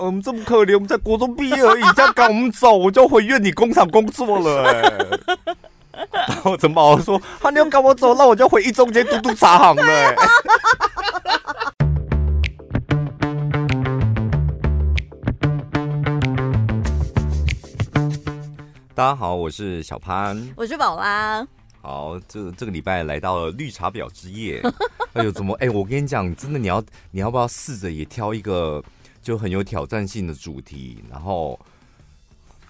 我们这么可怜，我们在国中毕业而已，这样赶我们走，我就回院里工厂工作了、欸。然后陈宝说：“啊，你要赶我走，那我就回一中街嘟嘟茶行了、欸。”大家好，我是小潘，我是宝拉。好，这这个礼拜来到了绿茶婊之夜。哎呦，怎么？哎，我跟你讲，真的，你要你要不要试着也挑一个就很有挑战性的主题，然后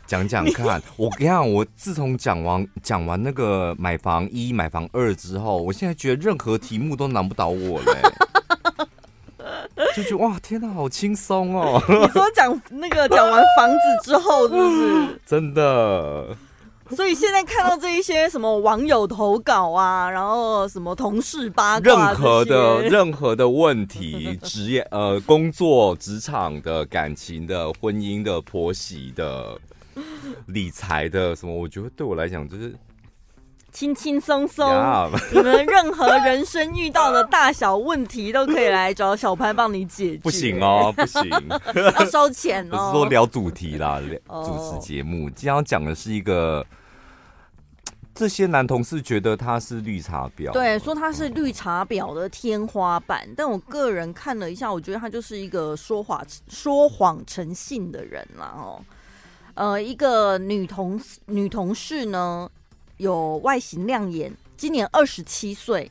讲讲看。我跟你讲，我自从讲完讲完那个买房一、买房二之后，我现在觉得任何题目都难不倒我嘞。就觉得哇，天哪，好轻松哦！你说讲那个讲完房子之后，是不是？真的。所以现在看到这一些什么网友投稿啊，然后什么同事八卦，任何的 任何的问题，职业呃工作、职场的、感情的、婚姻的、婆媳的、理财的什么，我觉得对我来讲就是轻轻松松。你们任何人生遇到的大小问题都可以来找小潘帮你解决。不行哦，不行，要收钱哦。不是说聊主题啦，聊主持节目，今天要讲的是一个。这些男同事觉得他是绿茶婊，对，说他是绿茶婊的天花板。但我个人看了一下，我觉得他就是一个说谎说谎成性的人啦。哦。呃，一个女同女同事呢，有外形亮眼，今年二十七岁。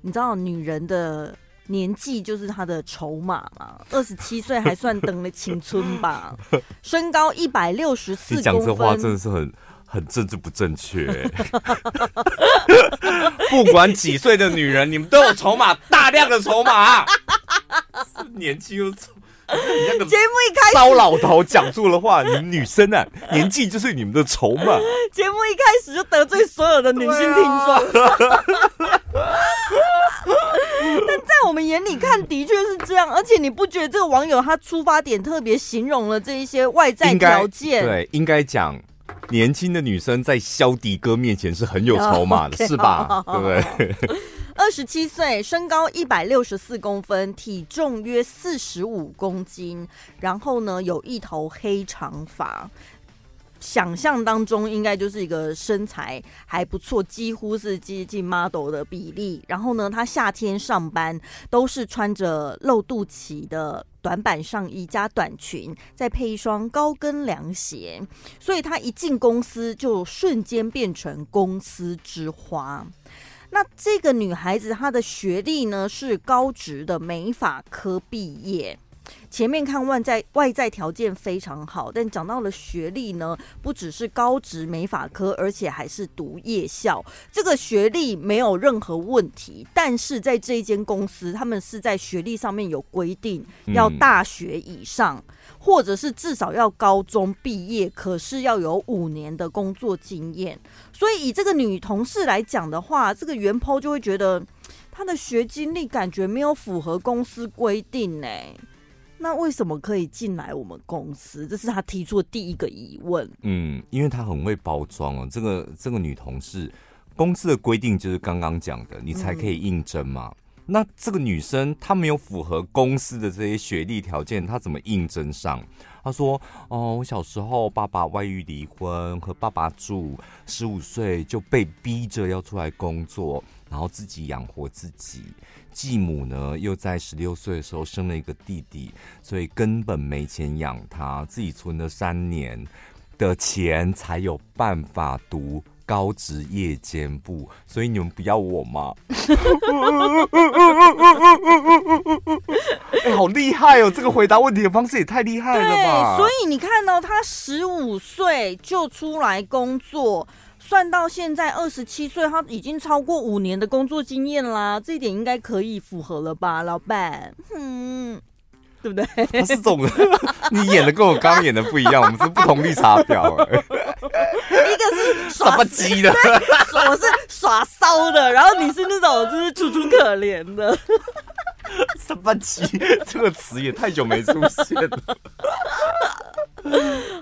你知道女人的年纪就是她的筹码嘛？二十七岁还算等了青春吧？身高一百六十四公分，你讲这话真的是很。很政治不正确，不管几岁的女人，你们都有筹码，大量的筹码。年纪又丑，你那个节目一开始，糟老头讲错了话，你们女生啊，年纪就是你们的筹码。节目一开始就得罪所有的女性听众。啊、但在我们眼里看，的确是这样。而且你不觉得这个网友他出发点特别形容了这一些外在条件？对，应该讲。年轻的女生在肖迪哥面前是很有筹码的，是吧？对不对？二十七岁，身高一百六十四公分，体重约四十五公斤，然后呢，有一头黑长发。想象当中应该就是一个身材还不错，几乎是接近 model 的比例。然后呢，他夏天上班都是穿着露肚脐的短版上衣加短裙，再配一双高跟凉鞋，所以她一进公司就瞬间变成公司之花。那这个女孩子她的学历呢是高职的美法科毕业。前面看外在外在条件非常好，但讲到了学历呢，不只是高职美法科，而且还是读夜校。这个学历没有任何问题，但是在这一间公司，他们是在学历上面有规定，要大学以上，嗯、或者是至少要高中毕业，可是要有五年的工作经验。所以以这个女同事来讲的话，这个原 PO 就会觉得她的学经历感觉没有符合公司规定呢。那为什么可以进来我们公司？这是他提出的第一个疑问。嗯，因为他很会包装哦。这个这个女同事，公司的规定就是刚刚讲的，你才可以应征嘛。嗯、那这个女生她没有符合公司的这些学历条件，她怎么应征上？她说：“哦，我小时候爸爸外遇离婚，和爸爸住，十五岁就被逼着要出来工作，然后自己养活自己。”继母呢，又在十六岁的时候生了一个弟弟，所以根本没钱养他，自己存了三年的钱才有办法读高职夜间部。所以你们不要我吗？哎、欸，好厉害哦！这个回答问题的方式也太厉害了吧！所以你看到他十五岁就出来工作。算到现在二十七岁，他已经超过五年的工作经验啦，这一点应该可以符合了吧，老板？嗯，对不对？他是这种，你演的跟我刚刚演的不一样，我们是不同绿茶婊。一个是耍什么鸡的，我是耍骚的，然后你是那种就是楚楚可怜的。什么鸡？这个词也太久没出现了。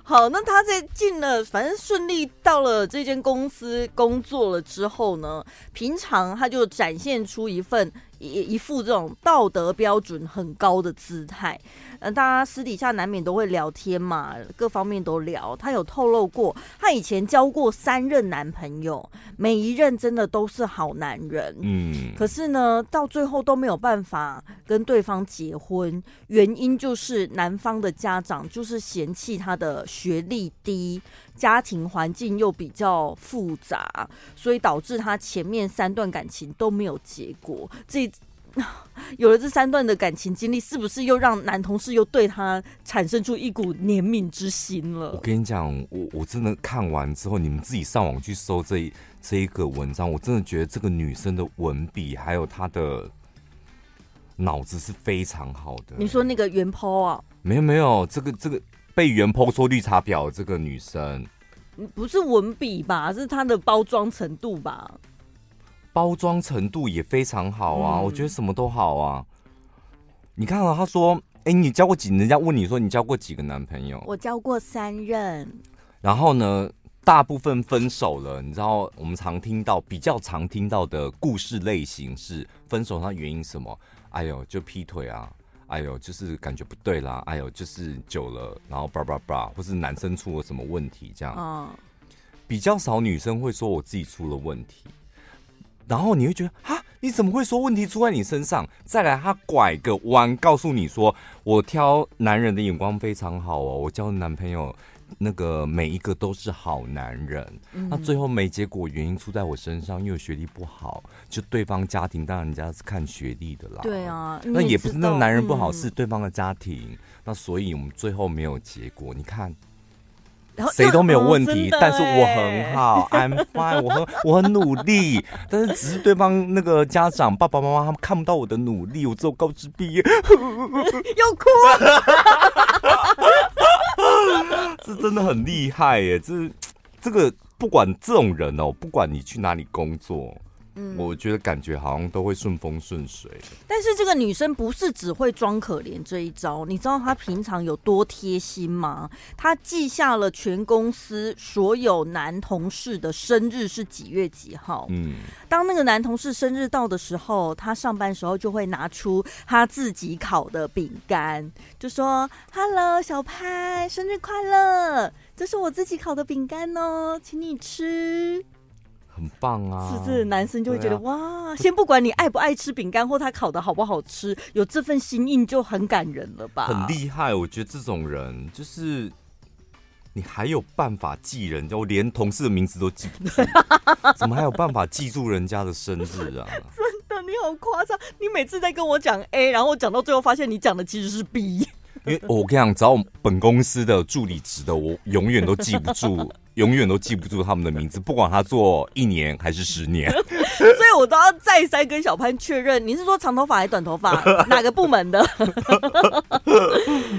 好，那他在进了，反正顺利到了这间公司工作了之后呢，平常他就展现出一份一一副这种道德标准很高的姿态。嗯，大家私底下难免都会聊天嘛，各方面都聊。她有透露过，她以前交过三任男朋友，每一任真的都是好男人。嗯，可是呢，到最后都没有办法跟对方结婚，原因就是男方的家长就是嫌弃她的学历低，家庭环境又比较复杂，所以导致他前面三段感情都没有结果。这。有了这三段的感情经历，是不是又让男同事又对他产生出一股怜悯之心了？我跟你讲，我我真的看完之后，你们自己上网去搜这一这一个文章，我真的觉得这个女生的文笔还有她的脑子是非常好的。你说那个原 po 啊？没有没有，这个这个被原 po 说绿茶婊这个女生，不是文笔吧？是她的包装程度吧？包装程度也非常好啊，嗯、我觉得什么都好啊。你看啊，他说：“哎、欸，你交过几？人家问你说你交过几个男朋友？”我交过三任。然后呢，大部分分手了。你知道，我们常听到比较常听到的故事类型是分手，它原因什么？哎呦，就劈腿啊！哎呦，就是感觉不对啦！哎呦，就是久了，然后叭叭叭，或是男生出了什么问题这样。嗯。比较少女生会说我自己出了问题。然后你会觉得啊，你怎么会说问题出在你身上？再来，他拐个弯告诉你说，我挑男人的眼光非常好哦，我交的男朋友那个每一个都是好男人。嗯、那最后没结果，原因出在我身上，因为我学历不好，就对方家庭当然人家是看学历的啦。对啊，那也不是那个男人不好，嗯、是对方的家庭。那所以我们最后没有结果。你看。谁都没有问题，哦、但是我很好，I'm fine，我很我很努力，但是只是对方那个家长爸爸妈妈他们看不到我的努力，我只有高职毕业，又哭了，这真的很厉害耶！这这个不管这种人哦，不管你去哪里工作。嗯，我觉得感觉好像都会顺风顺水。但是这个女生不是只会装可怜这一招，你知道她平常有多贴心吗？她记下了全公司所有男同事的生日是几月几号。嗯，当那个男同事生日到的时候，她上班时候就会拿出她自己烤的饼干，就说：“Hello，小潘，生日快乐！这是我自己烤的饼干哦，请你吃。”很棒啊！是不是男生就会觉得、啊、哇？先不管你爱不爱吃饼干或他烤的好不好吃，有这份心意就很感人了吧？很厉害，我觉得这种人就是你还有办法记人家，我连同事的名字都记不住，怎么还有办法记住人家的生日啊？真的，你好夸张！你每次在跟我讲 A，然后讲到最后发现你讲的其实是 B。因为我跟你讲，找我们本公司的助理职的，我永远都记不住。永远都记不住他们的名字，不管他做一年还是十年，所以我都要再三跟小潘确认，你是说长头发还是短头发？哪个部门的？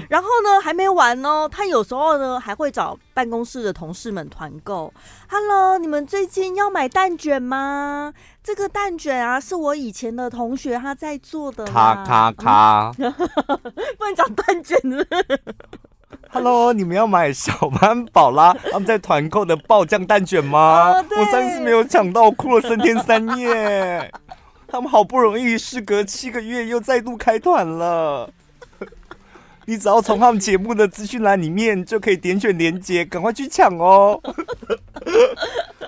然后呢，还没完哦，他有时候呢还会找办公室的同事们团购。Hello，你们最近要买蛋卷吗？这个蛋卷啊，是我以前的同学他在做的。咔咔咔，不能讲蛋卷的。Hello，你们要买小潘宝拉 他们在团购的爆酱蛋卷吗？哦、我上次没有抢到，哭了三天三夜。他们好不容易事隔七个月又再度开团了。你只要从他们节目的资讯栏里面就可以点选连接，赶快去抢哦。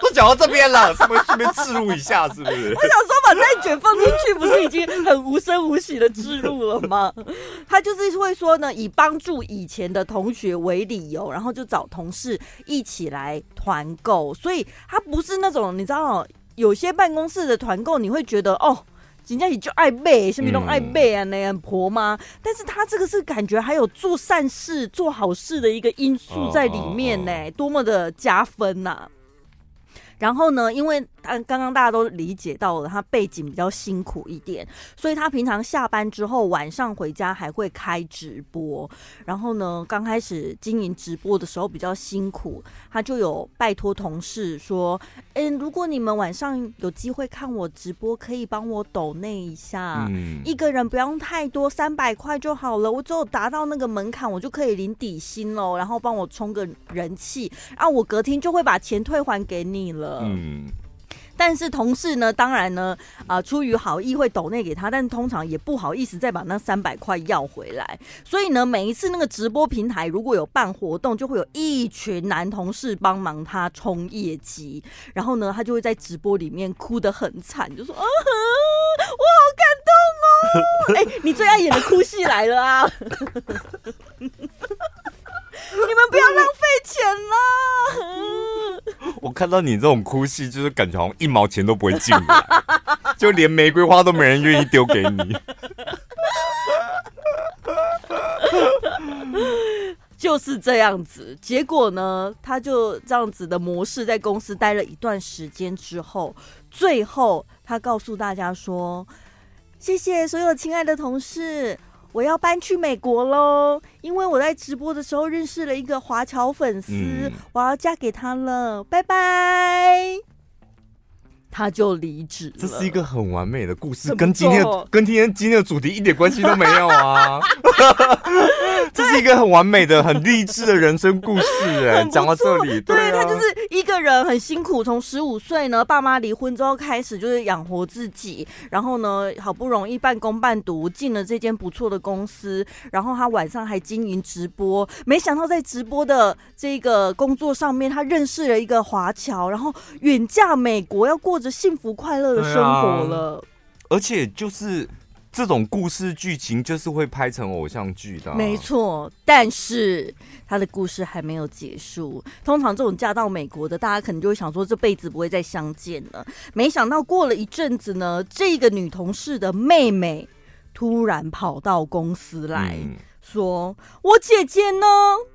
都讲到这边了，是不是顺便置入一下？是不是？我想说把蛋卷放进去，不是已经很无声无息的置入了吗？他就是会说呢，以帮助以前的同学为理由，然后就找同事一起来团购。所以他不是那种你知道，有些办公室的团购，你会觉得哦，人家也就爱背，什么都爱背啊，那样婆妈？但是他这个是感觉还有做善事、做好事的一个因素在里面呢，多么的加分呐、啊！然后呢，因为他刚刚大家都理解到了，他背景比较辛苦一点，所以他平常下班之后晚上回家还会开直播。然后呢，刚开始经营直播的时候比较辛苦，他就有拜托同事说：“嗯，如果你们晚上有机会看我直播，可以帮我抖那一下，嗯、一个人不用太多，三百块就好了。我只有达到那个门槛，我就可以领底薪喽。然后帮我充个人气，啊，我隔天就会把钱退还给你了。”嗯，但是同事呢，当然呢，啊、呃，出于好意会抖内给他，但通常也不好意思再把那三百块要回来。所以呢，每一次那个直播平台如果有办活动，就会有一群男同事帮忙他冲业绩，然后呢，他就会在直播里面哭得很惨，就说：“啊，我好感动哦！哎、欸，你最爱演的哭戏来了啊！” 你们不要浪费钱了。我看到你这种哭戏，就是感觉好像一毛钱都不会进来，就连玫瑰花都没人愿意丢给你。就是这样子。结果呢，他就这样子的模式在公司待了一段时间之后，最后他告诉大家说：“谢谢所有亲爱的同事。”我要搬去美国喽，因为我在直播的时候认识了一个华侨粉丝，嗯、我要嫁给他了，拜拜。他就离职。这是一个很完美的故事，跟今天跟今天今天的主题一点关系都没有啊！这是一个很完美的、很励志的人生故事哎。讲到这里，对，对啊、他就是一个人很辛苦，从十五岁呢，爸妈离婚之后开始就是养活自己，然后呢，好不容易半工半读进了这间不错的公司，然后他晚上还经营直播，没想到在直播的这个工作上面，他认识了一个华侨，然后远嫁美国，要过着。幸福快乐的生活了，而且就是这种故事剧情，就是会拍成偶像剧的，没错。但是他的故事还没有结束。通常这种嫁到美国的，大家可能就会想说这辈子不会再相见了。没想到过了一阵子呢，这个女同事的妹妹突然跑到公司来说：“我姐姐呢？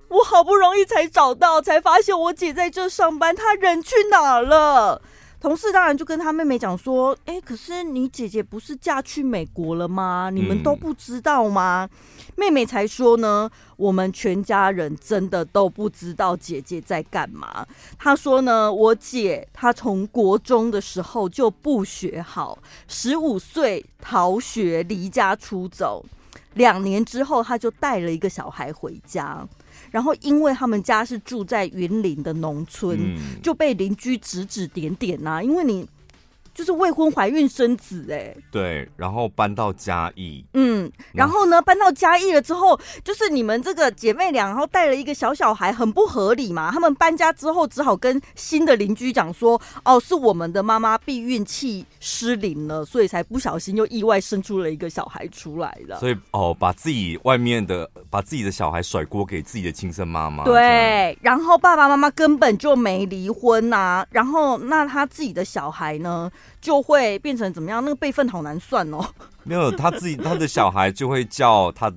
我好不容易才找到，才发现我姐在这上班，她人去哪了？”同事当然就跟他妹妹讲说：“哎，可是你姐姐不是嫁去美国了吗？你们都不知道吗？”嗯、妹妹才说呢：“我们全家人真的都不知道姐姐在干嘛。”她说呢：“我姐她从国中的时候就不学好，十五岁逃学离家出走，两年之后她就带了一个小孩回家。”然后，因为他们家是住在云林的农村，嗯、就被邻居指指点点呐、啊。因为你。就是未婚怀孕生子哎、欸，对，然后搬到嘉义，嗯，然后呢，搬到嘉义了之后，就是你们这个姐妹俩，然后带了一个小小孩，很不合理嘛。他们搬家之后，只好跟新的邻居讲说，哦，是我们的妈妈避孕器失灵了，所以才不小心又意外生出了一个小孩出来了。所以哦，把自己外面的，把自己的小孩甩锅给自己的亲生妈妈。对，然后爸爸妈妈根本就没离婚呐、啊，然后那他自己的小孩呢？就会变成怎么样？那个辈分好难算哦。没有，他自己他的小孩就会叫他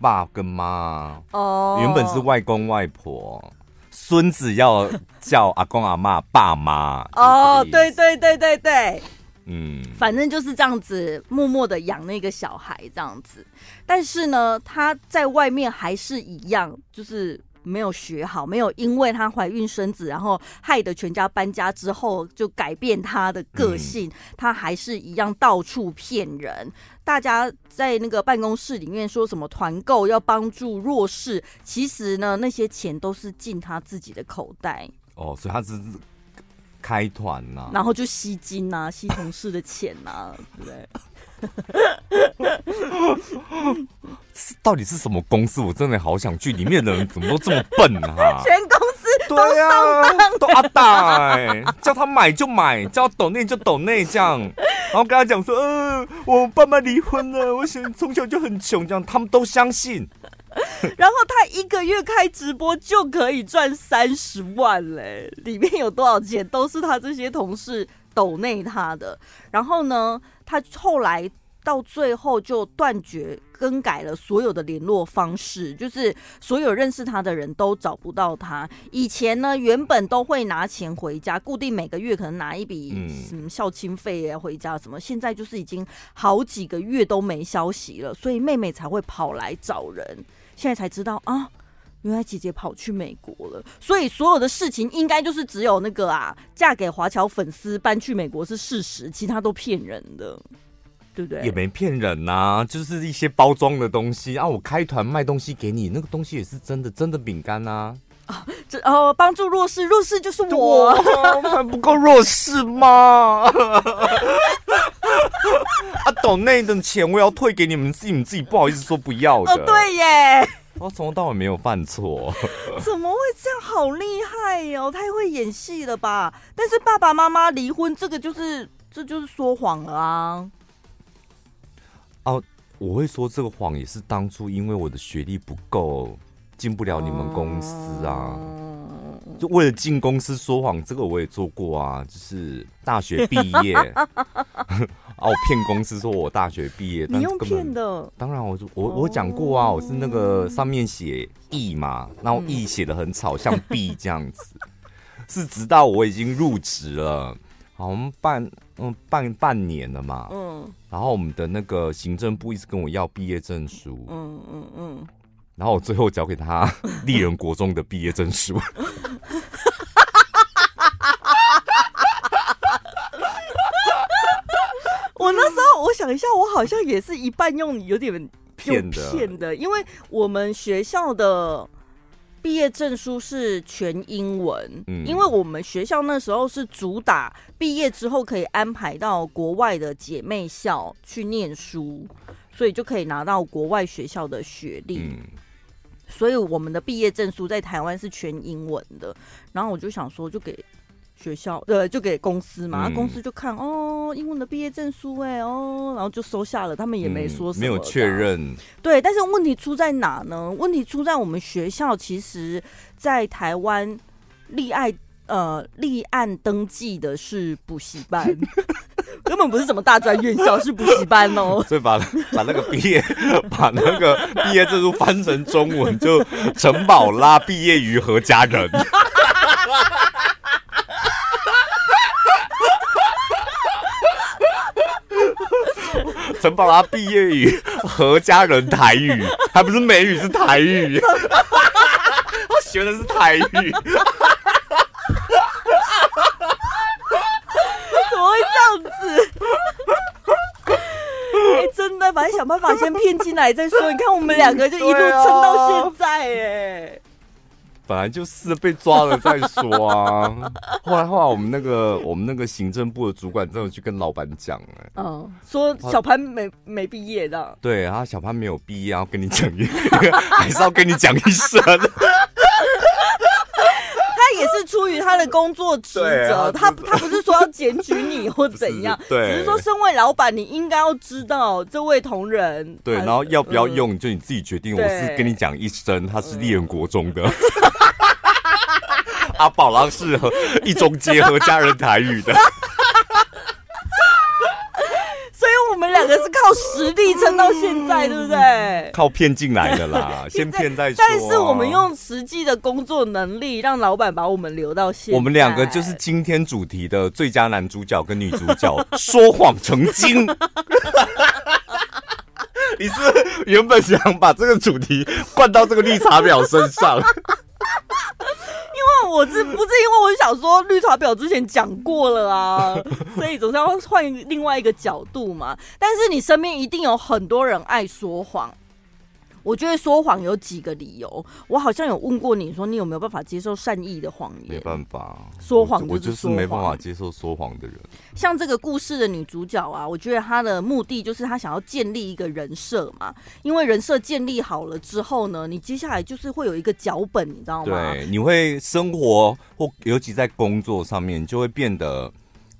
爸跟妈哦。原本是外公外婆，孙子要叫阿公阿妈爸妈。哦，对对对对对，嗯，反正就是这样子，默默的养那个小孩这样子。但是呢，他在外面还是一样，就是。没有学好，没有因为她怀孕生子，然后害得全家搬家之后就改变她的个性，她、嗯、还是一样到处骗人。大家在那个办公室里面说什么团购要帮助弱势，其实呢，那些钱都是进她自己的口袋。哦，所以她只是开团呐、啊，然后就吸金呐、啊，吸同事的钱呐、啊，对不对？到底是什么公司？我真的好想去，里面的人怎么都这么笨啊？全公司都上当，都阿大哎，叫他买就买，叫他抖内就抖内这样，然后跟他讲说，嗯、呃，我爸妈离婚了，我想从小就很穷，这样他们都相信。然后他一个月开直播就可以赚三十万嘞，里面有多少钱都是他这些同事抖内他的。然后呢，他后来。到最后就断绝、更改了所有的联络方式，就是所有认识他的人都找不到他。以前呢，原本都会拿钱回家，固定每个月可能拿一笔什么孝亲费啊回家什么。现在就是已经好几个月都没消息了，所以妹妹才会跑来找人。现在才知道啊，原来姐姐跑去美国了。所以所有的事情应该就是只有那个啊，嫁给华侨粉丝搬去美国是事实，其他都骗人的。对不对？也没骗人呐、就是一些包装的东西啊。我开团卖东西给你，那个东西也是真的，真的饼干呐。这哦，帮助弱势，弱势就是我，还不够弱势吗？啊，抖内的钱我要退给你们自己，你们自己不好意思说不要的。哦，对耶，我从头到尾没有犯错，怎么会这样？好厉害哟，太会演戏了吧？但是爸爸妈妈离婚，这个就是这就是说谎了啊。哦，我会说这个谎也是当初因为我的学历不够。进不了你们公司啊！就为了进公司说谎，这个我也做过啊。就是大学毕业，哦，骗公司说我大学毕业，你用骗的？当然我，我我我讲过啊，我是那个上面写 E 嘛，然后 E 写的很草，像 B 这样子。是直到我已经入职了，好，我们半嗯半半年了嘛，嗯，然后我们的那个行政部一直跟我要毕业证书，嗯嗯嗯。然后我最后交给他 丽人国中的毕业证书。我那时候我想一下，我好像也是一半用有点骗的，骗的，因为我们学校的毕业证书是全英文，嗯，因为我们学校那时候是主打毕业之后可以安排到国外的姐妹校去念书，所以就可以拿到国外学校的学历。嗯所以我们的毕业证书在台湾是全英文的，然后我就想说，就给学校，对，就给公司嘛，嗯、公司就看哦，英文的毕业证书，哎，哦，然后就收下了，他们也没说什么、嗯，没有确认。对，但是问题出在哪呢？问题出在我们学校，其实，在台湾立案，呃，立案登记的是补习班。根本不是什么大专院校，是补习班哦。所以把把那个毕业把那个毕业证书翻成中文，就陈宝拉毕业于何家人。陈宝拉毕业于何家人台语，还不是美语，是台语。他学的是台语。反正想办法先骗进来再说。你看我们两个就一路撑到现在，哎，本来就是被抓了再说啊。后来后来我们那个我们那个行政部的主管真的去跟老板讲，哎，嗯，说小潘没没毕业的，对，然后小潘没有毕业，然后跟你讲，还是要跟你讲一声。出于他的工作职责，啊、他他不是说要检举你或怎样，对，只是说身为老板，你应该要知道这位同仁。对，然后要不要用，就你自己决定。我是跟你讲一声，他是立人国中的，阿宝郎是和一中结合家人台语的。我们两个是靠实力撑到现在，对不对？靠骗进来的啦，先骗再说。但是我们用实际的工作能力，让老板把我们留到现在。我们两个就是今天主题的最佳男主角跟女主角，说谎成精。你是原本想把这个主题灌到这个绿茶婊身上？因为我是不是因为我想说绿茶婊之前讲过了啊，所以总是要换另外一个角度嘛。但是你身边一定有很多人爱说谎。我觉得说谎有几个理由，我好像有问过你说，你有没有办法接受善意的谎言？没办法，说谎我就是没办法接受说谎的人。像这个故事的女主角啊，我觉得她的目的就是她想要建立一个人设嘛，因为人设建立好了之后呢，你接下来就是会有一个脚本，你知道吗？对，你会生活或尤其在工作上面就会变得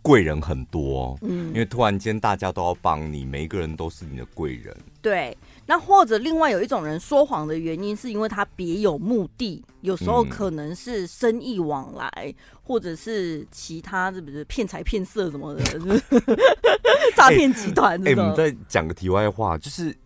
贵人很多，嗯，因为突然间大家都要帮你，每一个人都是你的贵人，对。那或者另外有一种人说谎的原因，是因为他别有目的，有时候可能是生意往来，嗯、或者是其他是不是骗财骗色什么的，诈骗集团。哎、欸，我们再讲个题外话，就是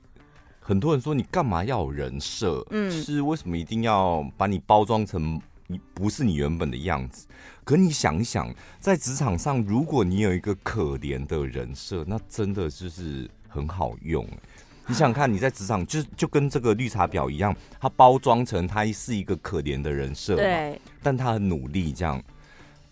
很多人说你干嘛要有人设？嗯，是为什么一定要把你包装成你不是你原本的样子？可你想一想，在职场上，如果你有一个可怜的人设，那真的就是很好用。你想想看，你在职场就就跟这个绿茶婊一样，他包装成他是一个可怜的人设，对，但他很努力，这样，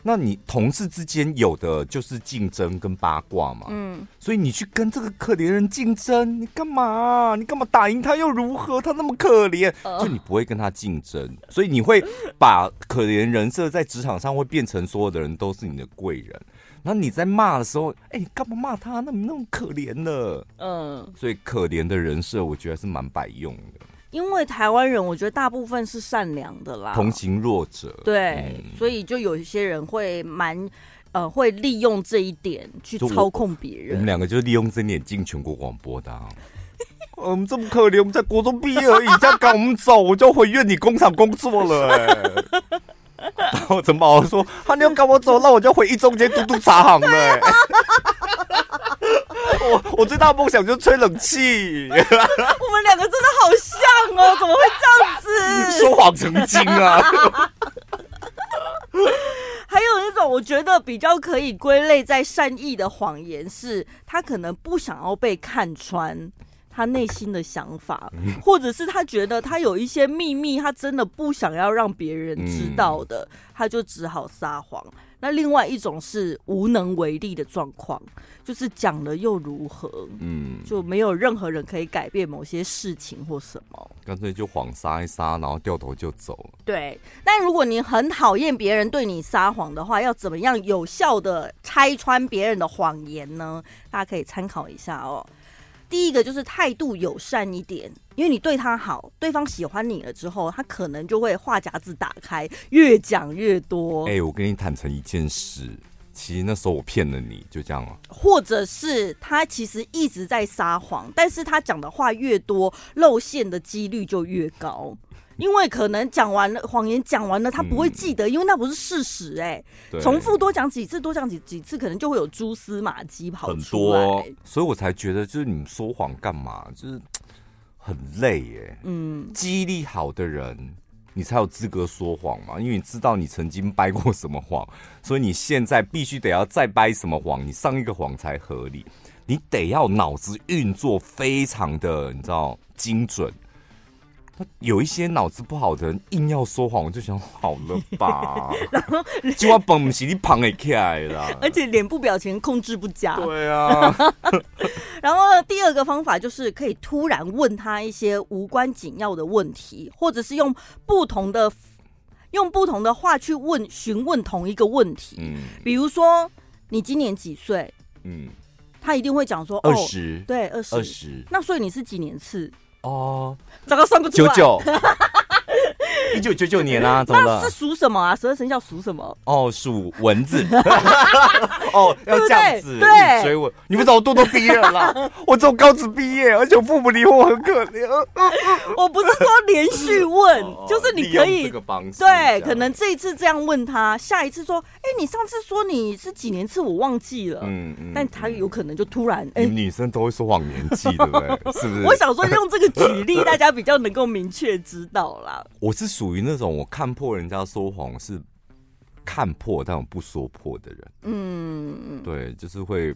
那你同事之间有的就是竞争跟八卦嘛，嗯，所以你去跟这个可怜人竞争，你干嘛？你干嘛打赢他又如何？他那么可怜，就你不会跟他竞争，所以你会把可怜人设在职场上会变成所有的人都是你的贵人。然后你在骂的时候，哎，你干嘛骂他？那么那么可怜的，嗯，所以可怜的人设，我觉得是蛮百用的。因为台湾人，我觉得大部分是善良的啦，同情弱者，对，嗯、所以就有一些人会蛮呃，会利用这一点去操控别人。我，我们两个就是利用这一点进全国广播的、啊。我们这么可怜，我们在国中毕业而已，这样赶我们走，我就回院里工厂工作了、欸。然后陈宝说：“他你要赶我走，那我就回一中街嘟嘟茶行了、欸。”我我最大的梦想就是吹冷气。我们两个真的好像哦，怎么会这样子？说谎成精啊！还有那种我觉得比较可以归类在善意的谎言，是他可能不想要被看穿他内心的想法，或者是他觉得他有一些秘密，他真的不想要让别人知道的，他就只好撒谎。那另外一种是无能为力的状况，就是讲了又如何？嗯，就没有任何人可以改变某些事情或什么，干脆就谎撒一撒，然后掉头就走了。对，但如果你很讨厌别人对你撒谎的话，要怎么样有效的拆穿别人的谎言呢？大家可以参考一下哦。第一个就是态度友善一点，因为你对他好，对方喜欢你了之后，他可能就会话匣子打开，越讲越多。哎、欸，我跟你坦诚一件事，其实那时候我骗了你，就这样了。或者是他其实一直在撒谎，但是他讲的话越多，露馅的几率就越高。因为可能讲完了谎言，讲完了他不会记得，嗯、因为那不是事实哎、欸。重复多讲几次，多讲几几次，可能就会有蛛丝马迹跑出来。很多，所以我才觉得，就是你们说谎干嘛？就是很累耶、欸。嗯，记忆力好的人，你才有资格说谎嘛，因为你知道你曾经掰过什么谎，所以你现在必须得要再掰什么谎，你上一个谎才合理。你得要脑子运作非常的，你知道精准。有一些脑子不好的人硬要说谎，我就想好了吧，然后 就要绷不起你胖也起来了，而且脸部表情控制不佳。对啊，然后呢，第二个方法就是可以突然问他一些无关紧要的问题，或者是用不同的用不同的话去问询问同一个问题。嗯，比如说你今年几岁？嗯，他一定会讲说二十，对，二十，二十。那所以你是几年次？哦，这个算不出来。九九，一九九九年啊，怎么了？那是属什么啊？十二生肖属什么？哦，属蚊子。哦，要这样子，对，所以我你不知道我咄咄逼人了。我只有高职毕业，而且我父母离婚，我很可怜。我不是说连续问，就是你可以对，可能这一次这样问他，下一次说，哎，你上次说你是几年次，我忘记了。嗯嗯，但他有可能就突然，哎，女生都会说谎年纪，对不对？是不是？我想说用这个举例，大家比较能够明确知道啦。我是属于那种我看破人家说谎是。看破但我不说破的人，嗯，对，就是会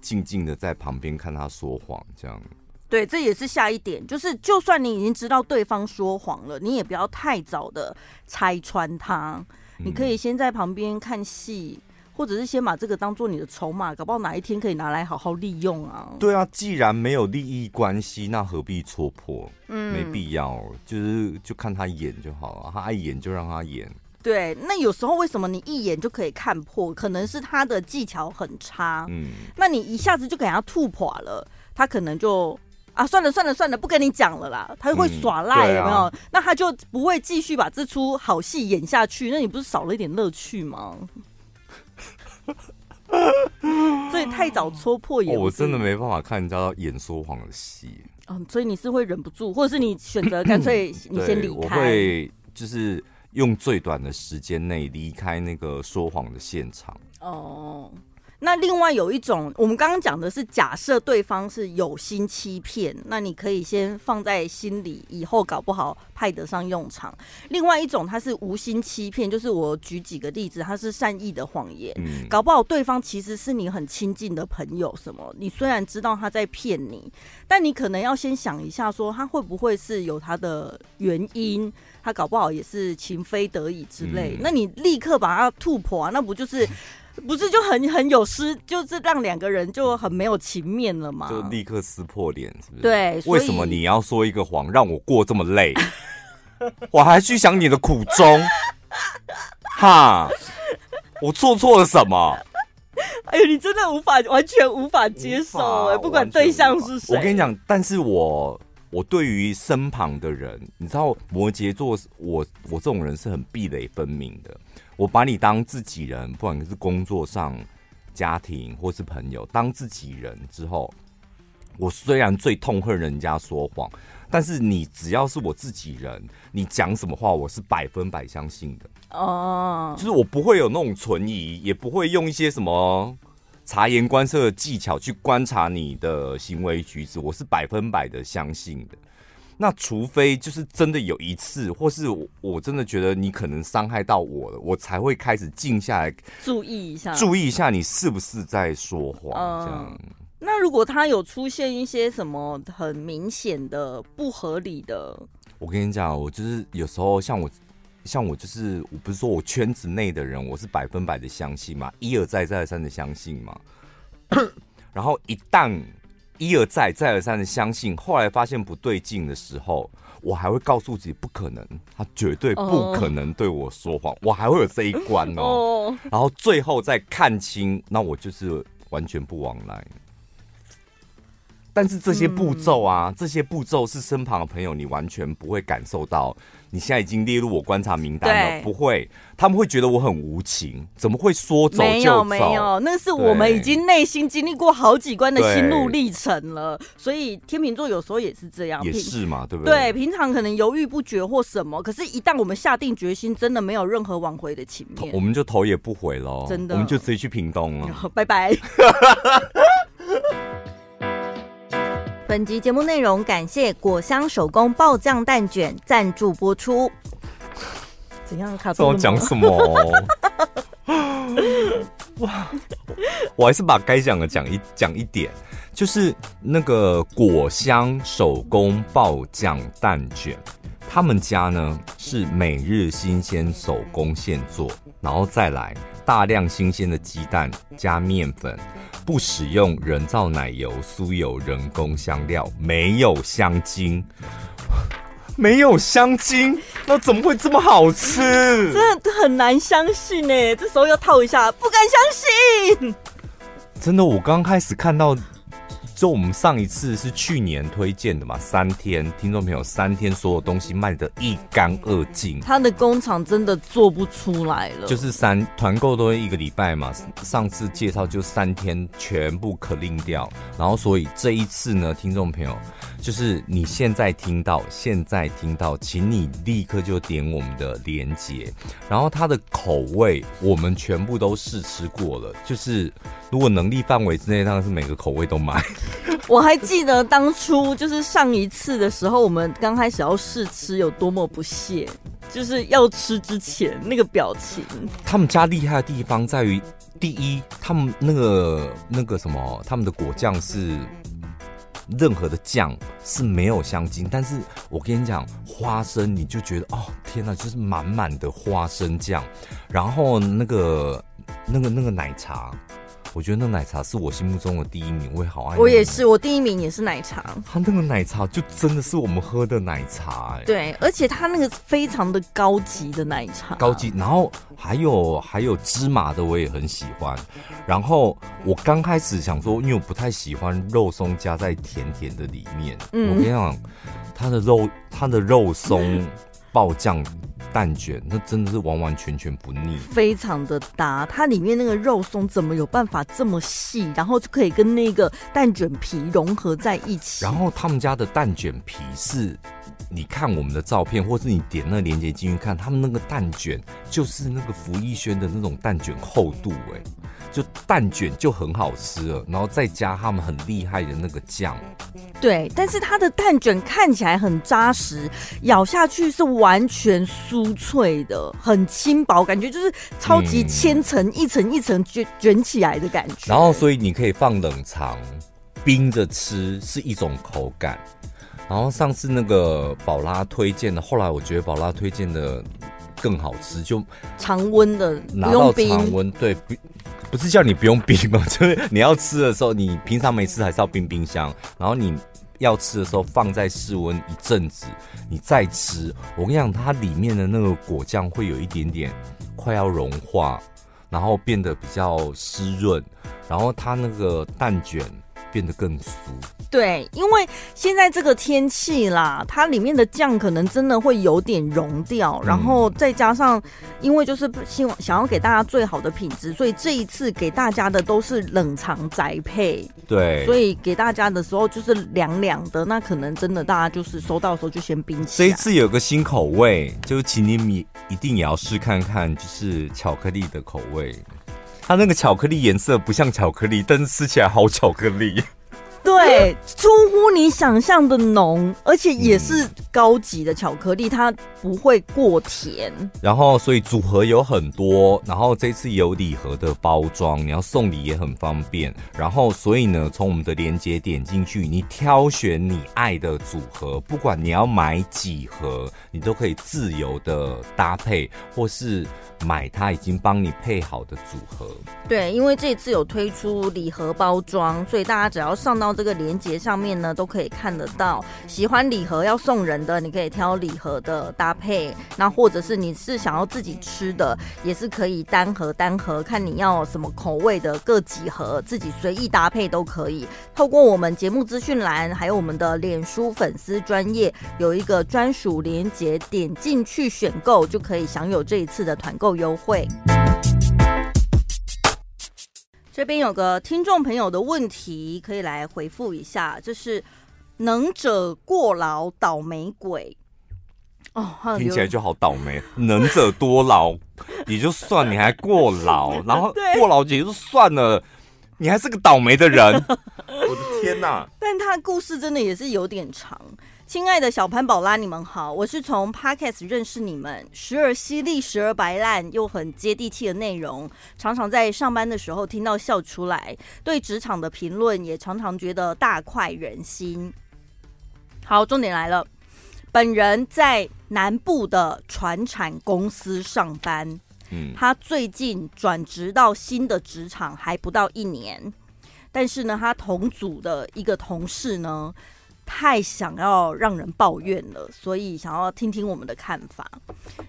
静静的在旁边看他说谎，这样。对，这也是下一点，就是就算你已经知道对方说谎了，你也不要太早的拆穿他。你可以先在旁边看戏，或者是先把这个当做你的筹码，搞不好哪一天可以拿来好好利用啊。对啊，既然没有利益关系，那何必戳破？嗯，没必要，就是就看他演就好了，他爱演就让他演。对，那有时候为什么你一眼就可以看破？可能是他的技巧很差，嗯，那你一下子就给他吐垮了，他可能就啊，算了算了算了，不跟你讲了啦，他就会耍赖，有没有？那他就不会继续把这出好戏演下去，那你不是少了一点乐趣吗？所以太早戳破眼、哦，我真的没办法看人家演说谎的戏，嗯，所以你是会忍不住，或者是你选择干脆你先离开，我会就是。用最短的时间内离开那个说谎的现场。哦，那另外有一种，我们刚刚讲的是假设对方是有心欺骗，那你可以先放在心里，以后搞不好派得上用场。另外一种，他是无心欺骗，就是我举几个例子，他是善意的谎言，嗯、搞不好对方其实是你很亲近的朋友，什么？你虽然知道他在骗你，但你可能要先想一下，说他会不会是有他的原因，他搞不好也是情非得已之类。嗯、那你立刻把他吐破啊，那不就是？不是就很很有失，就是让两个人就很没有情面了嘛？就立刻撕破脸，是不是？对。为什么你要说一个谎，让我过这么累？我还去想你的苦衷，哈！我做错了什么？哎呦，你真的无法完全无法接受哎，不管对象是谁。我跟你讲，但是我我对于身旁的人，你知道摩羯座，我我这种人是很壁垒分明的。我把你当自己人，不管是工作上、家庭或是朋友，当自己人之后，我虽然最痛恨人家说谎，但是你只要是我自己人，你讲什么话，我是百分百相信的。哦，oh. 就是我不会有那种存疑，也不会用一些什么察言观色的技巧去观察你的行为举止，我是百分百的相信的。那除非就是真的有一次，或是我，我真的觉得你可能伤害到我了，我才会开始静下来，注意一下，注意一下你是不是在说谎。嗯、这样。那如果他有出现一些什么很明显的不合理的，我跟你讲，我就是有时候像我，像我就是我不是说我圈子内的人，我是百分百的相信嘛，一而再再而三的相信嘛，然后一旦。一而再，再而三的相信，后来发现不对劲的时候，我还会告诉自己不可能，他绝对不可能对我说谎，oh. 我还会有这一关哦。Oh. 然后最后再看清，那我就是完全不往来。但是这些步骤啊，嗯、这些步骤是身旁的朋友，你完全不会感受到。你现在已经列入我观察名单了，不会，他们会觉得我很无情，怎么会说走就走？没有没有，那是我们已经内心经历过好几关的心路历程了。所以天秤座有时候也是这样，也是嘛，对不对？对，平常可能犹豫不决或什么，可是一旦我们下定决心，真的没有任何挽回的情面，我们就头也不回了，真的，我们就直接去屏东了，拜拜。本集节目内容感谢果香手工爆酱蛋卷赞助播出。怎样？卡我讲什么？哇！我还是把该讲的讲一讲一点，就是那个果香手工爆酱蛋卷，他们家呢是每日新鲜手工现做，然后再来大量新鲜的鸡蛋加面粉。不使用人造奶油、酥油、人工香料，没有香精，没有香精，那怎么会这么好吃？真的很难相信哎！这时候要套一下，不敢相信。真的，我刚开始看到。就我们上一次是去年推荐的嘛，三天，听众朋友，三天所有东西卖得一干二净，他的工厂真的做不出来了。就是三团购都一个礼拜嘛，上次介绍就三天全部可令掉，然后所以这一次呢，听众朋友，就是你现在听到，现在听到，请你立刻就点我们的连接，然后它的口味我们全部都试吃过了，就是如果能力范围之内，当然是每个口味都买。我还记得当初就是上一次的时候，我们刚开始要试吃有多么不屑，就是要吃之前那个表情。他们家厉害的地方在于，第一，他们那个那个什么，他们的果酱是任何的酱是没有香精，但是我跟你讲，花生你就觉得哦天呐，就是满满的花生酱，然后那个那个那个奶茶。我觉得那奶茶是我心目中的第一名，我也好爱。我也是，我第一名也是奶茶。它那个奶茶就真的是我们喝的奶茶，欸，对，而且它那个非常的高级的奶茶，高级。然后还有还有芝麻的，我也很喜欢。然后我刚开始想说，因为我不太喜欢肉松加在甜甜的里面。嗯，我跟你讲，它的肉，它的肉松爆酱。蛋卷那真的是完完全全不腻，非常的搭。它里面那个肉松怎么有办法这么细，然后就可以跟那个蛋卷皮融合在一起？然后他们家的蛋卷皮是，你看我们的照片，或是你点那个链接进去看，他们那个蛋卷就是那个福一轩的那种蛋卷厚度，哎，就蛋卷就很好吃了，然后再加他们很厉害的那个酱。对，但是它的蛋卷看起来很扎实，咬下去是完全酥脆的，很轻薄，感觉就是超级千层、嗯、一层一层卷卷起来的感觉。然后，所以你可以放冷藏，冰着吃是一种口感。然后上次那个宝拉推荐的，后来我觉得宝拉推荐的更好吃，就常温的，拿到常温，对，不是叫你不用冰吗，就是你要吃的时候，你平常没吃还是要冰冰箱，然后你要吃的时候放在室温一阵子，你再吃。我跟你讲，它里面的那个果酱会有一点点快要融化，然后变得比较湿润，然后它那个蛋卷变得更酥。对，因为现在这个天气啦，它里面的酱可能真的会有点融掉，然后再加上，因为就是希望想要给大家最好的品质，所以这一次给大家的都是冷藏宅配。对，所以给大家的时候就是凉凉的，那可能真的大家就是收到的时候就先冰起来。这一次有个新口味，就请你们一定也要试看看，就是巧克力的口味。它那个巧克力颜色不像巧克力，但是吃起来好巧克力。对，出乎你想象的浓，而且也是高级的巧克力，它不会过甜。然后，所以组合有很多，然后这次有礼盒的包装，你要送礼也很方便。然后，所以呢，从我们的连接点进去，你挑选你爱的组合，不管你要买几盒，你都可以自由的搭配，或是买它已经帮你配好的组合。对，因为这次有推出礼盒包装，所以大家只要上到这个链接上面呢，都可以看得到。喜欢礼盒要送人的，你可以挑礼盒的搭配。那或者是你是想要自己吃的，也是可以单盒单盒，看你要什么口味的，各几盒自己随意搭配都可以。透过我们节目资讯栏，还有我们的脸书粉丝专页，有一个专属链接，点进去选购就可以享有这一次的团购优惠。这边有个听众朋友的问题，可以来回复一下，就是能者过劳，倒霉鬼哦，听起来就好倒霉。能者多劳 也就算，你还过劳，然后过劳也就算了，你还是个倒霉的人。我的天哪！但他的故事真的也是有点长。亲爱的小潘宝拉，你们好，我是从 Podcast 认识你们，时而犀利，时而白烂，又很接地气的内容，常常在上班的时候听到笑出来。对职场的评论也常常觉得大快人心。好，重点来了，本人在南部的船产公司上班，嗯，他最近转职到新的职场还不到一年，但是呢，他同组的一个同事呢。太想要让人抱怨了，所以想要听听我们的看法。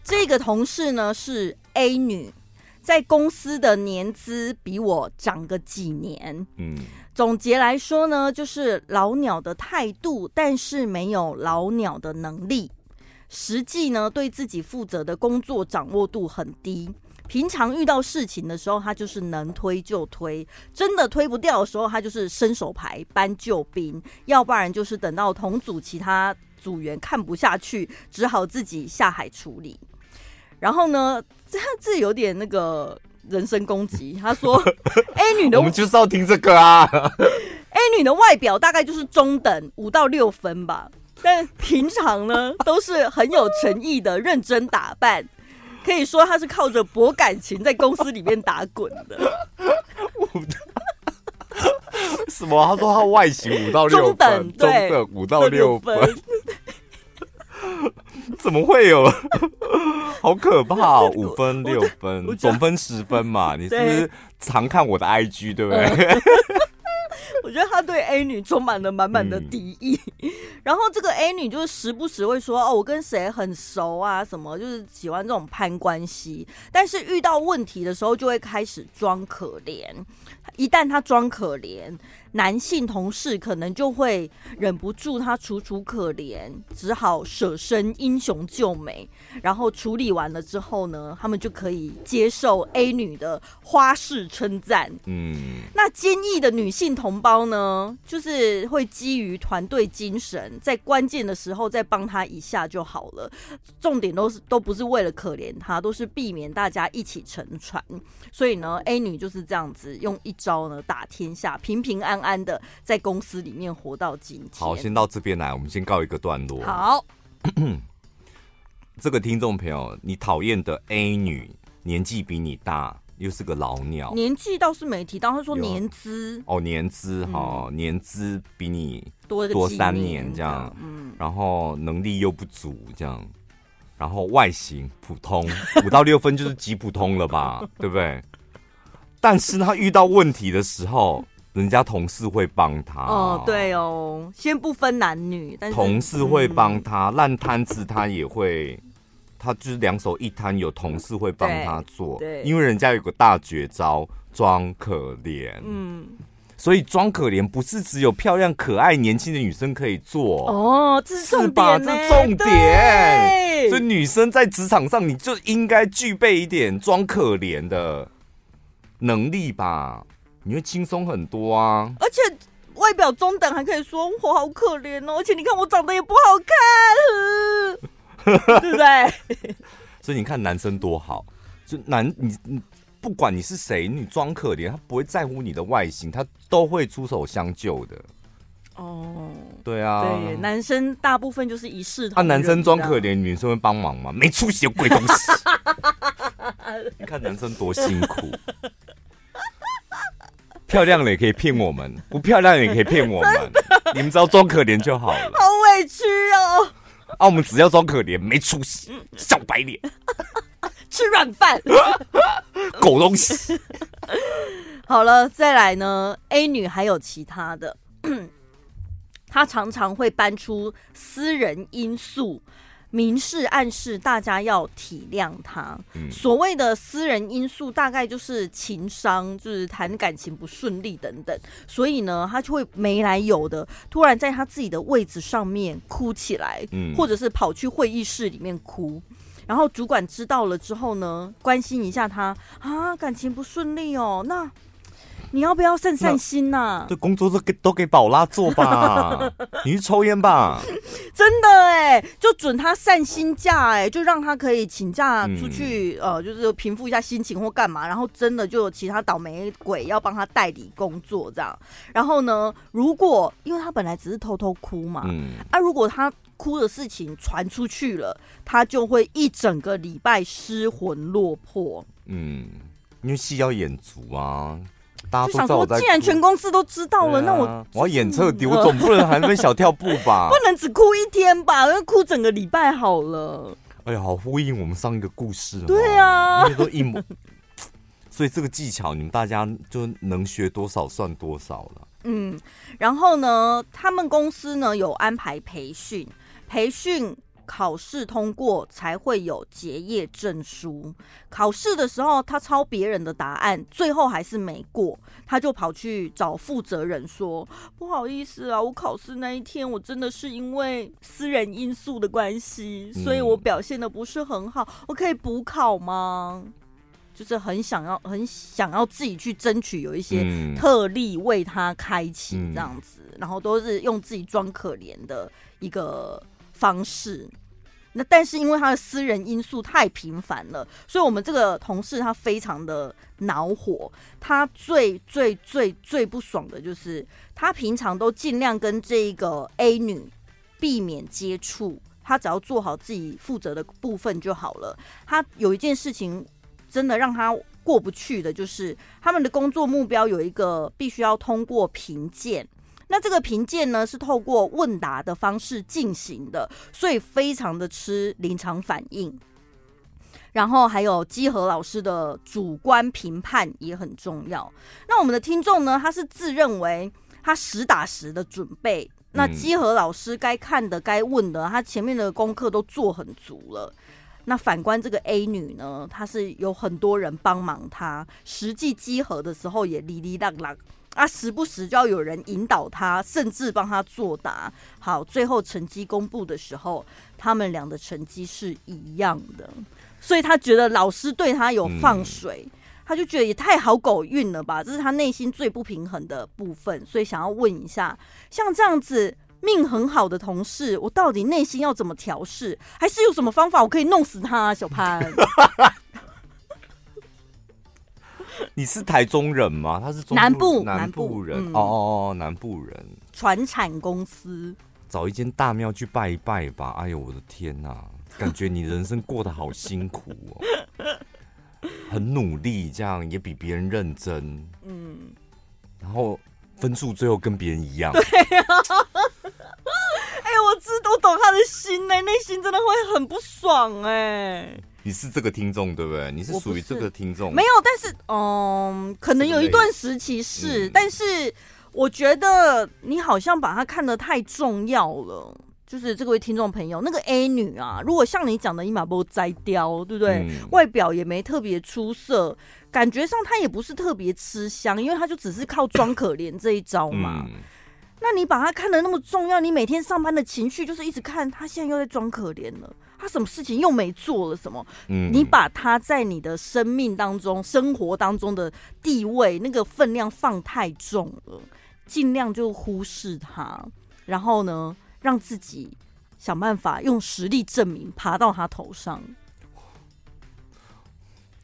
这个同事呢是 A 女，在公司的年资比我长个几年。嗯，总结来说呢，就是老鸟的态度，但是没有老鸟的能力。实际呢，对自己负责的工作掌握度很低。平常遇到事情的时候，他就是能推就推；真的推不掉的时候，他就是伸手牌搬救兵；要不然就是等到同组其他组员看不下去，只好自己下海处理。然后呢，这这有点那个人身攻击。他说：“A 女的，我们就是要听这个啊。A 女的外表大概就是中等，五到六分吧，但平常呢都是很有诚意的，认真打扮。”可以说他是靠着博感情在公司里面打滚的。什么？他说他外形五到六分，中等，五到六分。怎么会有？好可怕！五分六分，总分十分嘛？你是不是常看我的 IG 对不对？嗯我觉得他对 A 女充满了满满的敌意，嗯、然后这个 A 女就是时不时会说哦，我跟谁很熟啊，什么就是喜欢这种攀关系，但是遇到问题的时候就会开始装可怜。一旦他装可怜男性同事可能就会忍不住他楚楚可怜，只好舍身英雄救美。然后处理完了之后呢，他们就可以接受 A 女的花式称赞。嗯，那坚毅的女性同胞呢，就是会基于团队精神，在关键的时候再帮他一下就好了。重点都是都不是为了可怜他，都是避免大家一起沉船。所以呢，A 女就是这样子用一招呢打天下，平平安安的在公司里面活到今天。好，先到这边来，我们先告一个段落。好。这个听众朋友，你讨厌的 A 女年纪比你大，又是个老鸟。年纪倒是没提到，他说年资哦，年资哈，嗯、年资比你多多三年这样。嗯，然后能力又不足这样，然后外形普通，五到六分就是极普通了吧，对不对？但是他遇到问题的时候，人家同事会帮他。哦，对哦，先不分男女，但是同事会帮他，烂摊子他也会。他就是两手一摊，有同事会帮他做，对，因为人家有个大绝招，装可怜。嗯，所以装可怜不是只有漂亮、可爱、年轻的女生可以做哦，这是重点？这重点。所以女生在职场上，你就应该具备一点装可怜的能力吧，你会轻松很多啊。而且外表中等，还可以说我好可怜哦，而且你看我长得也不好看。对不对？所以你看男生多好，就男你你不管你是谁，你装可怜，他不会在乎你的外形，他都会出手相救的。哦，对啊，对，男生大部分就是一视同仁。啊，男生装可怜，女生会帮忙吗？没出息的鬼东西！你看男生多辛苦，漂亮的也可以骗我们，不漂亮的也可以骗我们。你们只要装可怜就好了。好委屈哦。啊，我们只要装可怜，没出息，小白脸，吃软饭，狗东西。好了，再来呢？A 女还有其他的，她常常会搬出私人因素。明示暗示大家要体谅他。嗯、所谓的私人因素，大概就是情商，就是谈感情不顺利等等。所以呢，他就会没来由的突然在他自己的位置上面哭起来，嗯、或者是跑去会议室里面哭。然后主管知道了之后呢，关心一下他啊，感情不顺利哦，那。你要不要散散心呐、啊？这工作都给都给宝拉做吧，你去抽烟吧。真的哎，就准他散心假哎，就让他可以请假出去、嗯、呃，就是平复一下心情或干嘛。然后真的就有其他倒霉鬼要帮他代理工作这样。然后呢，如果因为他本来只是偷偷哭嘛，嗯，啊，如果他哭的事情传出去了，他就会一整个礼拜失魂落魄。嗯，因为戏要演足啊。大家就想说，既然全公司都知道了，啊、那我我要演彻底，我总不能还那边小跳步吧？不能只哭一天吧？要哭整个礼拜好了。哎呀，好呼应我们上一个故事。对啊，因为都一模，所以这个技巧你们大家就能学多少算多少了。嗯，然后呢，他们公司呢有安排培训，培训。考试通过才会有结业证书。考试的时候，他抄别人的答案，最后还是没过，他就跑去找负责人说：“不好意思啊，我考试那一天，我真的是因为私人因素的关系，所以我表现的不是很好，我可以补考吗？”就是很想要，很想要自己去争取有一些特例为他开启这样子，然后都是用自己装可怜的一个。方式，那但是因为他的私人因素太频繁了，所以我们这个同事他非常的恼火。他最最最最不爽的就是，他平常都尽量跟这个 A 女避免接触，他只要做好自己负责的部分就好了。他有一件事情真的让他过不去的，就是他们的工作目标有一个必须要通过评鉴。那这个评鉴呢，是透过问答的方式进行的，所以非常的吃临场反应。然后还有稽核老师的主观评判也很重要。那我们的听众呢，他是自认为他实打实的准备，那稽核老师该看的、该问的，他前面的功课都做很足了。那反观这个 A 女呢，她是有很多人帮忙她，实际稽核的时候也哩哩啦啦。啊，时不时就要有人引导他，甚至帮他作答。好，最后成绩公布的时候，他们俩的成绩是一样的，所以他觉得老师对他有放水，嗯、他就觉得也太好狗运了吧，这是他内心最不平衡的部分，所以想要问一下，像这样子命很好的同事，我到底内心要怎么调试？还是有什么方法我可以弄死他啊？小潘。你是台中人吗？他是中南部南部人哦哦哦，南部人。传产公司，找一间大庙去拜一拜吧。哎呦，我的天哪，感觉你人生过得好辛苦哦，很努力，这样也比别人认真。嗯，然后分数最后跟别人一样。对呀、啊。哎，我知我懂他的心呢，内心真的会很不爽哎。你是这个听众对不对？你是属于这个听众？没有，但是嗯，可能有一段时期是，嗯、但是我觉得你好像把它看得太重要了。就是这位听众朋友，那个 A 女啊，如果像你讲的一马波摘雕，对不对？嗯、外表也没特别出色，感觉上她也不是特别吃香，因为她就只是靠装可怜这一招嘛。嗯、那你把她看得那么重要，你每天上班的情绪就是一直看她现在又在装可怜了。他什么事情又没做了什么？嗯，你把他在你的生命当中、生活当中的地位那个分量放太重了，尽量就忽视他，然后呢，让自己想办法用实力证明爬到他头上。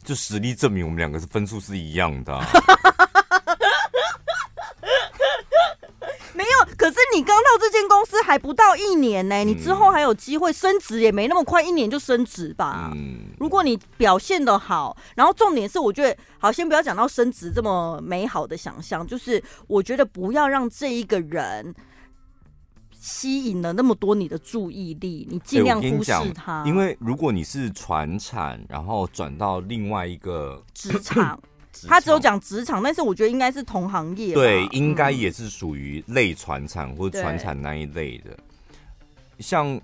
就实力证明我们两个是分数是一样的啊。可是你刚到这间公司还不到一年呢，你之后还有机会升职，也没那么快，一年就升职吧。嗯，如果你表现的好，然后重点是，我觉得好，先不要讲到升职这么美好的想象，就是我觉得不要让这一个人吸引了那么多你的注意力，你尽量忽视他。因为如果你是传产，然后转到另外一个职场。他只有讲职场，但是我觉得应该是同行业。对，应该也是属于类传产或者传产那一类的。像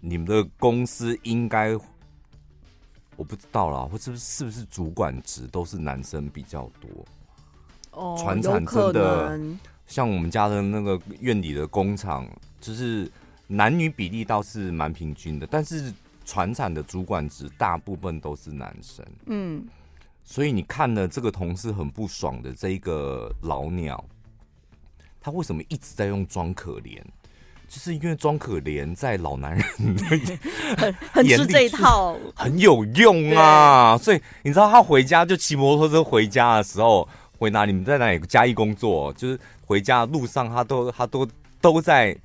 你们的公司，应该我不知道啦，或是不是是不是主管职都是男生比较多？哦，传产真的像我们家的那个院里的工厂，就是男女比例倒是蛮平均的，但是传产的主管职大部分都是男生。嗯。所以你看了这个同事很不爽的这一个老鸟，他为什么一直在用装可怜？就是因为装可怜在老男人很很吃这一套，很有用啊。所以你知道他回家就骑摩托车回家的时候，回哪里？你们在哪里嘉义工作？就是回家的路上，他都他都都在。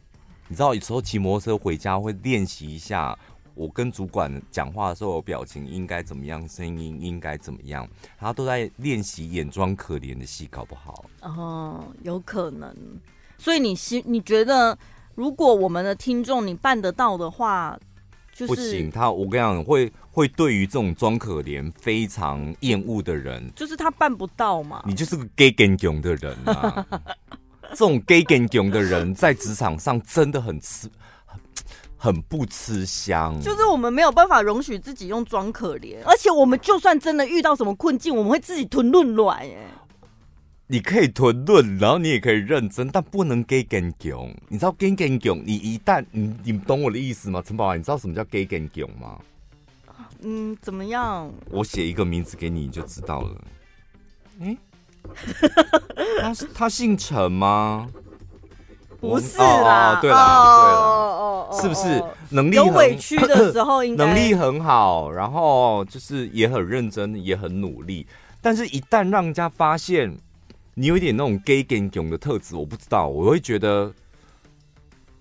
你知道有时候骑摩托车回家会练习一下。我跟主管讲话的时候，有表情应该怎么样，声音应该怎么样，他都在练习演装可怜的戏，搞不好哦，有可能。所以你希你觉得，如果我们的听众你办得到的话，就是不行。他我跟你讲，会会对于这种装可怜非常厌恶的人，就是他办不到嘛。你就是个 gay 跟囧的人啊！这种 gay 跟囧的人在职场上真的很吃。很不吃香，就是我们没有办法容许自己用装可怜，而且我们就算真的遇到什么困境，我们会自己吞论软哎。你可以吞论，然后你也可以认真，但不能 gay 跟囧。你知道 gay 跟囧？你一旦你你懂我的意思吗？陈宝华，你知道什么叫 gay 跟囧吗？嗯，怎么样？我写一个名字给你，你就知道了。嗯，他他姓陈吗？不是啦，对啦，对了，是不是？能力有委屈的时候，应该能力很好，然后就是也很认真，也很努力。但是，一旦让人家发现你有一点那种 gay gay 囧的特质，我不知道，我会觉得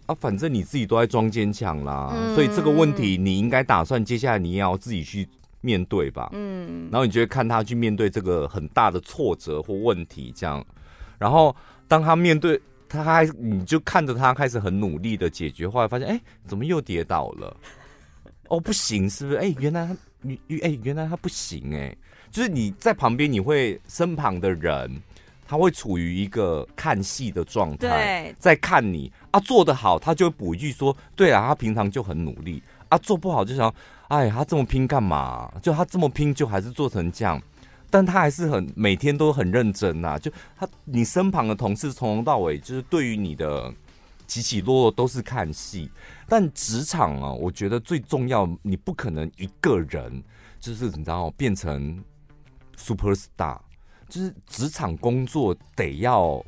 啊，反正你自己都在装坚强啦，所以这个问题你应该打算接下来你也要自己去面对吧。嗯，然后你就会看他去面对这个很大的挫折或问题，这样，然后当他面对。他还，你就看着他开始很努力的解决，后来发现，哎、欸，怎么又跌倒了？哦，不行，是不是？哎、欸，原来他，你，哎、欸，原来他不行，哎，就是你在旁边，你会身旁的人，他会处于一个看戏的状态，在看你啊，做得好，他就会补一句说，对啊，他平常就很努力啊，做不好就想，哎，他这么拼干嘛？就他这么拼，就还是做成这样。但他还是很每天都很认真呐、啊。就他你身旁的同事从头到尾就是对于你的起起落落都是看戏。但职场啊，我觉得最重要，你不可能一个人就是你知道变成 super star，就是职场工作得要。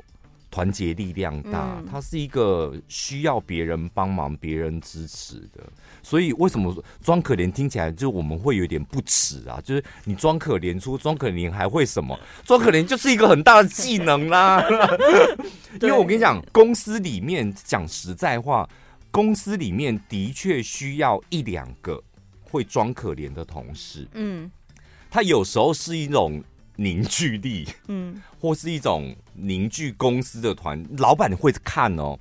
团结力量大，它是一个需要别人帮忙、别人支持的。所以为什么装可怜听起来就我们会有点不耻啊？就是你装可怜，出装可怜还会什么？装可怜就是一个很大的技能 啦。因为我跟你讲，公司里面讲实在话，公司里面的确需要一两个会装可怜的同事。嗯，他有时候是一种。凝聚力，嗯，或是一种凝聚公司的团，老板会看哦。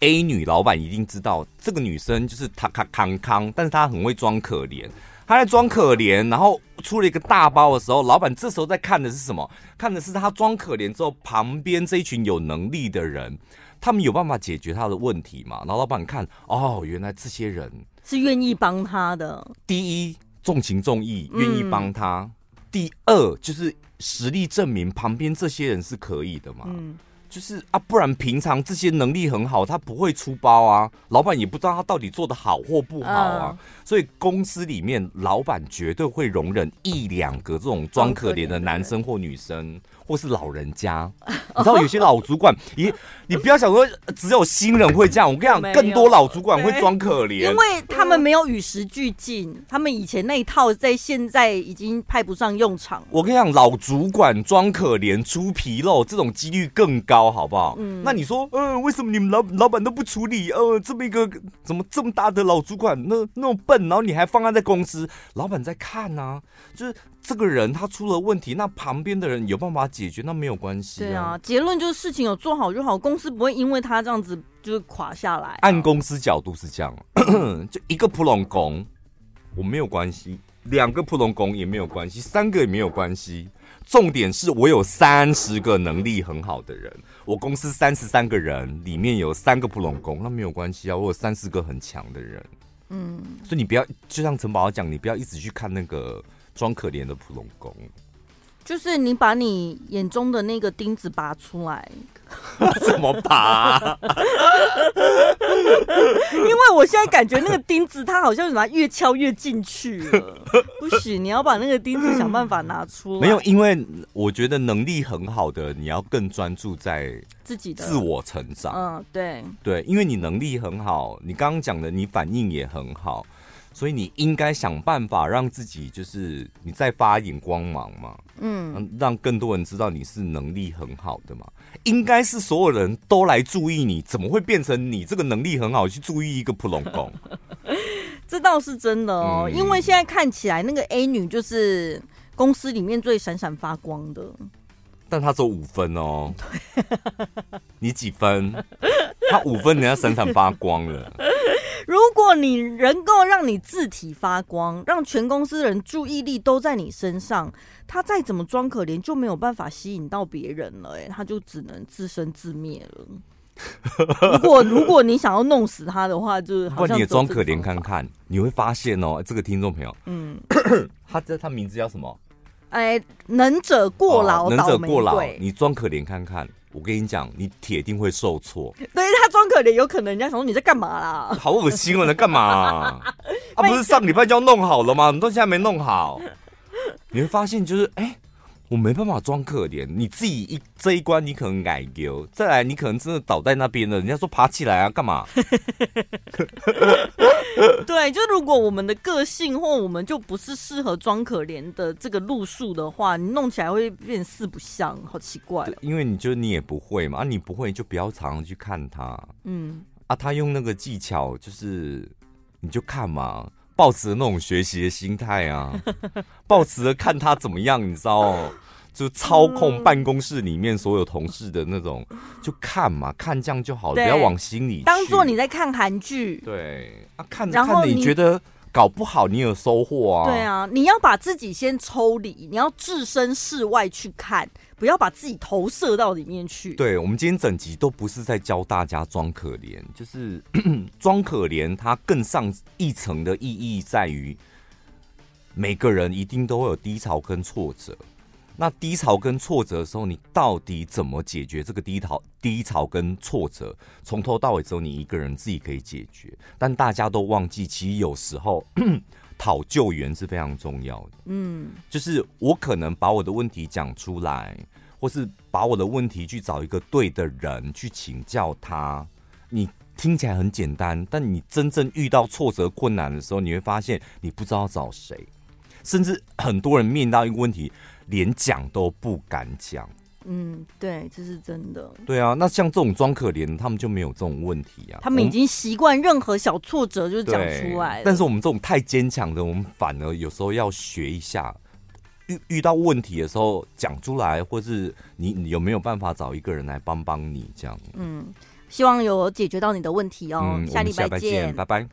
A 女老板一定知道这个女生就是她康康康，但是她很会装可怜，她在装可怜，然后出了一个大包的时候，老板这时候在看的是什么？看的是她装可怜之后，旁边这一群有能力的人，他们有办法解决她的问题嘛？然后老板看，哦，原来这些人是愿意帮她的。第一，重情重义，愿意帮她；嗯、第二，就是。实力证明旁边这些人是可以的嘛？嗯，就是啊，不然平常这些能力很好，他不会出包啊。老板也不知道他到底做的好或不好啊。嗯、所以公司里面，老板绝对会容忍一两个这种装可怜的男生或女生。或是老人家，你知道有些老主管，你你不要想说只有新人会这样，我跟你讲，更多老主管会装可怜，因为他们没有与时俱进，他们以前那一套在现在已经派不上用场。我跟你讲，老主管装可怜出纰漏，这种几率更高，好不好？嗯，那你说，嗯、呃，为什么你们老老板都不处理？呃，这么一个怎么这么大的老主管，那那种笨，然后你还放他在公司，老板在看呢、啊，就是。这个人他出了问题，那旁边的人有办法解决，那没有关系啊。对啊，结论就是事情有做好就好，公司不会因为他这样子就是垮下来啊。按公司角度是这样，就一个普龙工，我没有关系；两个普龙工也没有关系；三个也没有关系。重点是我有三十个能力很好的人，我公司三十三个人里面有三个普龙工，那没有关系啊。我有三十个很强的人，嗯，所以你不要就像陈宝讲，你不要一直去看那个。装可怜的普龙宫，就是你把你眼中的那个钉子拔出来，怎么拔？因为我现在感觉那个钉子它好像什么越敲越进去了，不行，你要把那个钉子想办法拿出来。没有，因为我觉得能力很好的，你要更专注在自己的自我成长。嗯，对对，因为你能力很好，你刚刚讲的你反应也很好。所以你应该想办法让自己就是你再发一点光芒嘛，嗯，让更多人知道你是能力很好的嘛。应该是所有人都来注意你，怎么会变成你这个能力很好去注意一个普通工？这倒是真的哦，嗯，因为现在看起来那个 A 女就是公司里面最闪闪发光的，但她只有五分哦。你几分？她五分，人家闪闪发光了。如果你能够让你字体发光，让全公司的人注意力都在你身上，他再怎么装可怜就没有办法吸引到别人了，哎，他就只能自生自灭了。如果如果你想要弄死他的话，就是好像你也装可怜看看，你会发现哦，这个听众朋友，嗯，他这他名字叫什么？哎，能者过劳，能者过劳，你装可怜看看。我跟你讲，你铁定会受挫。对，他装可怜，有可能人家想说你在干嘛啦？好恶心啊！你在干嘛？啊，不是上礼拜就要弄好了吗？你到现在没弄好，你会发现就是哎。欸我没办法装可怜，你自己一这一关你可能矮丢，再来你可能真的倒在那边了。人家说爬起来啊，干嘛？对，就如果我们的个性或我们就不是适合装可怜的这个路数的话，你弄起来会变四不像，好奇怪哦。因为你就你也不会嘛，啊，你不会就不要常常去看他。嗯，啊，他用那个技巧就是你就看嘛。抱持的那种学习的心态啊，抱持着看他怎么样，你知道，就操控办公室里面所有同事的那种，就看嘛，看这样就好了，不要往心里去。当做你在看韩剧，对，啊，看着看着你觉得搞不好你有收获啊。对啊，你要把自己先抽离，你要置身事外去看。不要把自己投射到里面去。对，我们今天整集都不是在教大家装可怜，就是 装可怜，它更上一层的意义在于，每个人一定都会有低潮跟挫折。那低潮跟挫折的时候，你到底怎么解决这个低潮？低潮跟挫折，从头到尾只有你一个人自己可以解决。但大家都忘记，其实有时候 讨救援是非常重要的。嗯，就是我可能把我的问题讲出来，或是把我的问题去找一个对的人去请教他。你听起来很简单，但你真正遇到挫折困难的时候，你会发现你不知道找谁，甚至很多人面到一个问题。连讲都不敢讲，嗯，对，这是真的。对啊，那像这种装可怜，他们就没有这种问题啊。他们已经习惯任何小挫折就讲出来。但是我们这种太坚强的，我们反而有时候要学一下，遇遇到问题的时候讲出来，或是你，你有没有办法找一个人来帮帮你这样？嗯，希望有解决到你的问题哦。嗯，下礼拜见，拜拜。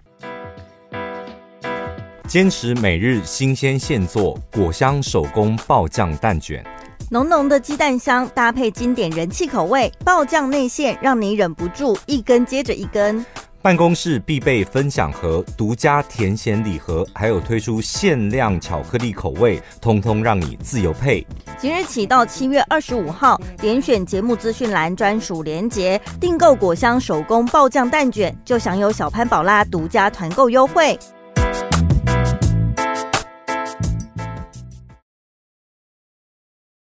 坚持每日新鲜现做果香手工爆酱蛋卷，浓浓的鸡蛋香搭配经典人气口味爆酱内馅，让你忍不住一根接着一根。办公室必备分享盒，独家甜咸礼盒，还有推出限量巧克力口味，通通让你自由配。即日起到七月二十五号，点选节目资讯栏专属连结，订购果香手工爆酱蛋卷，就享有小潘宝拉独家团购优惠。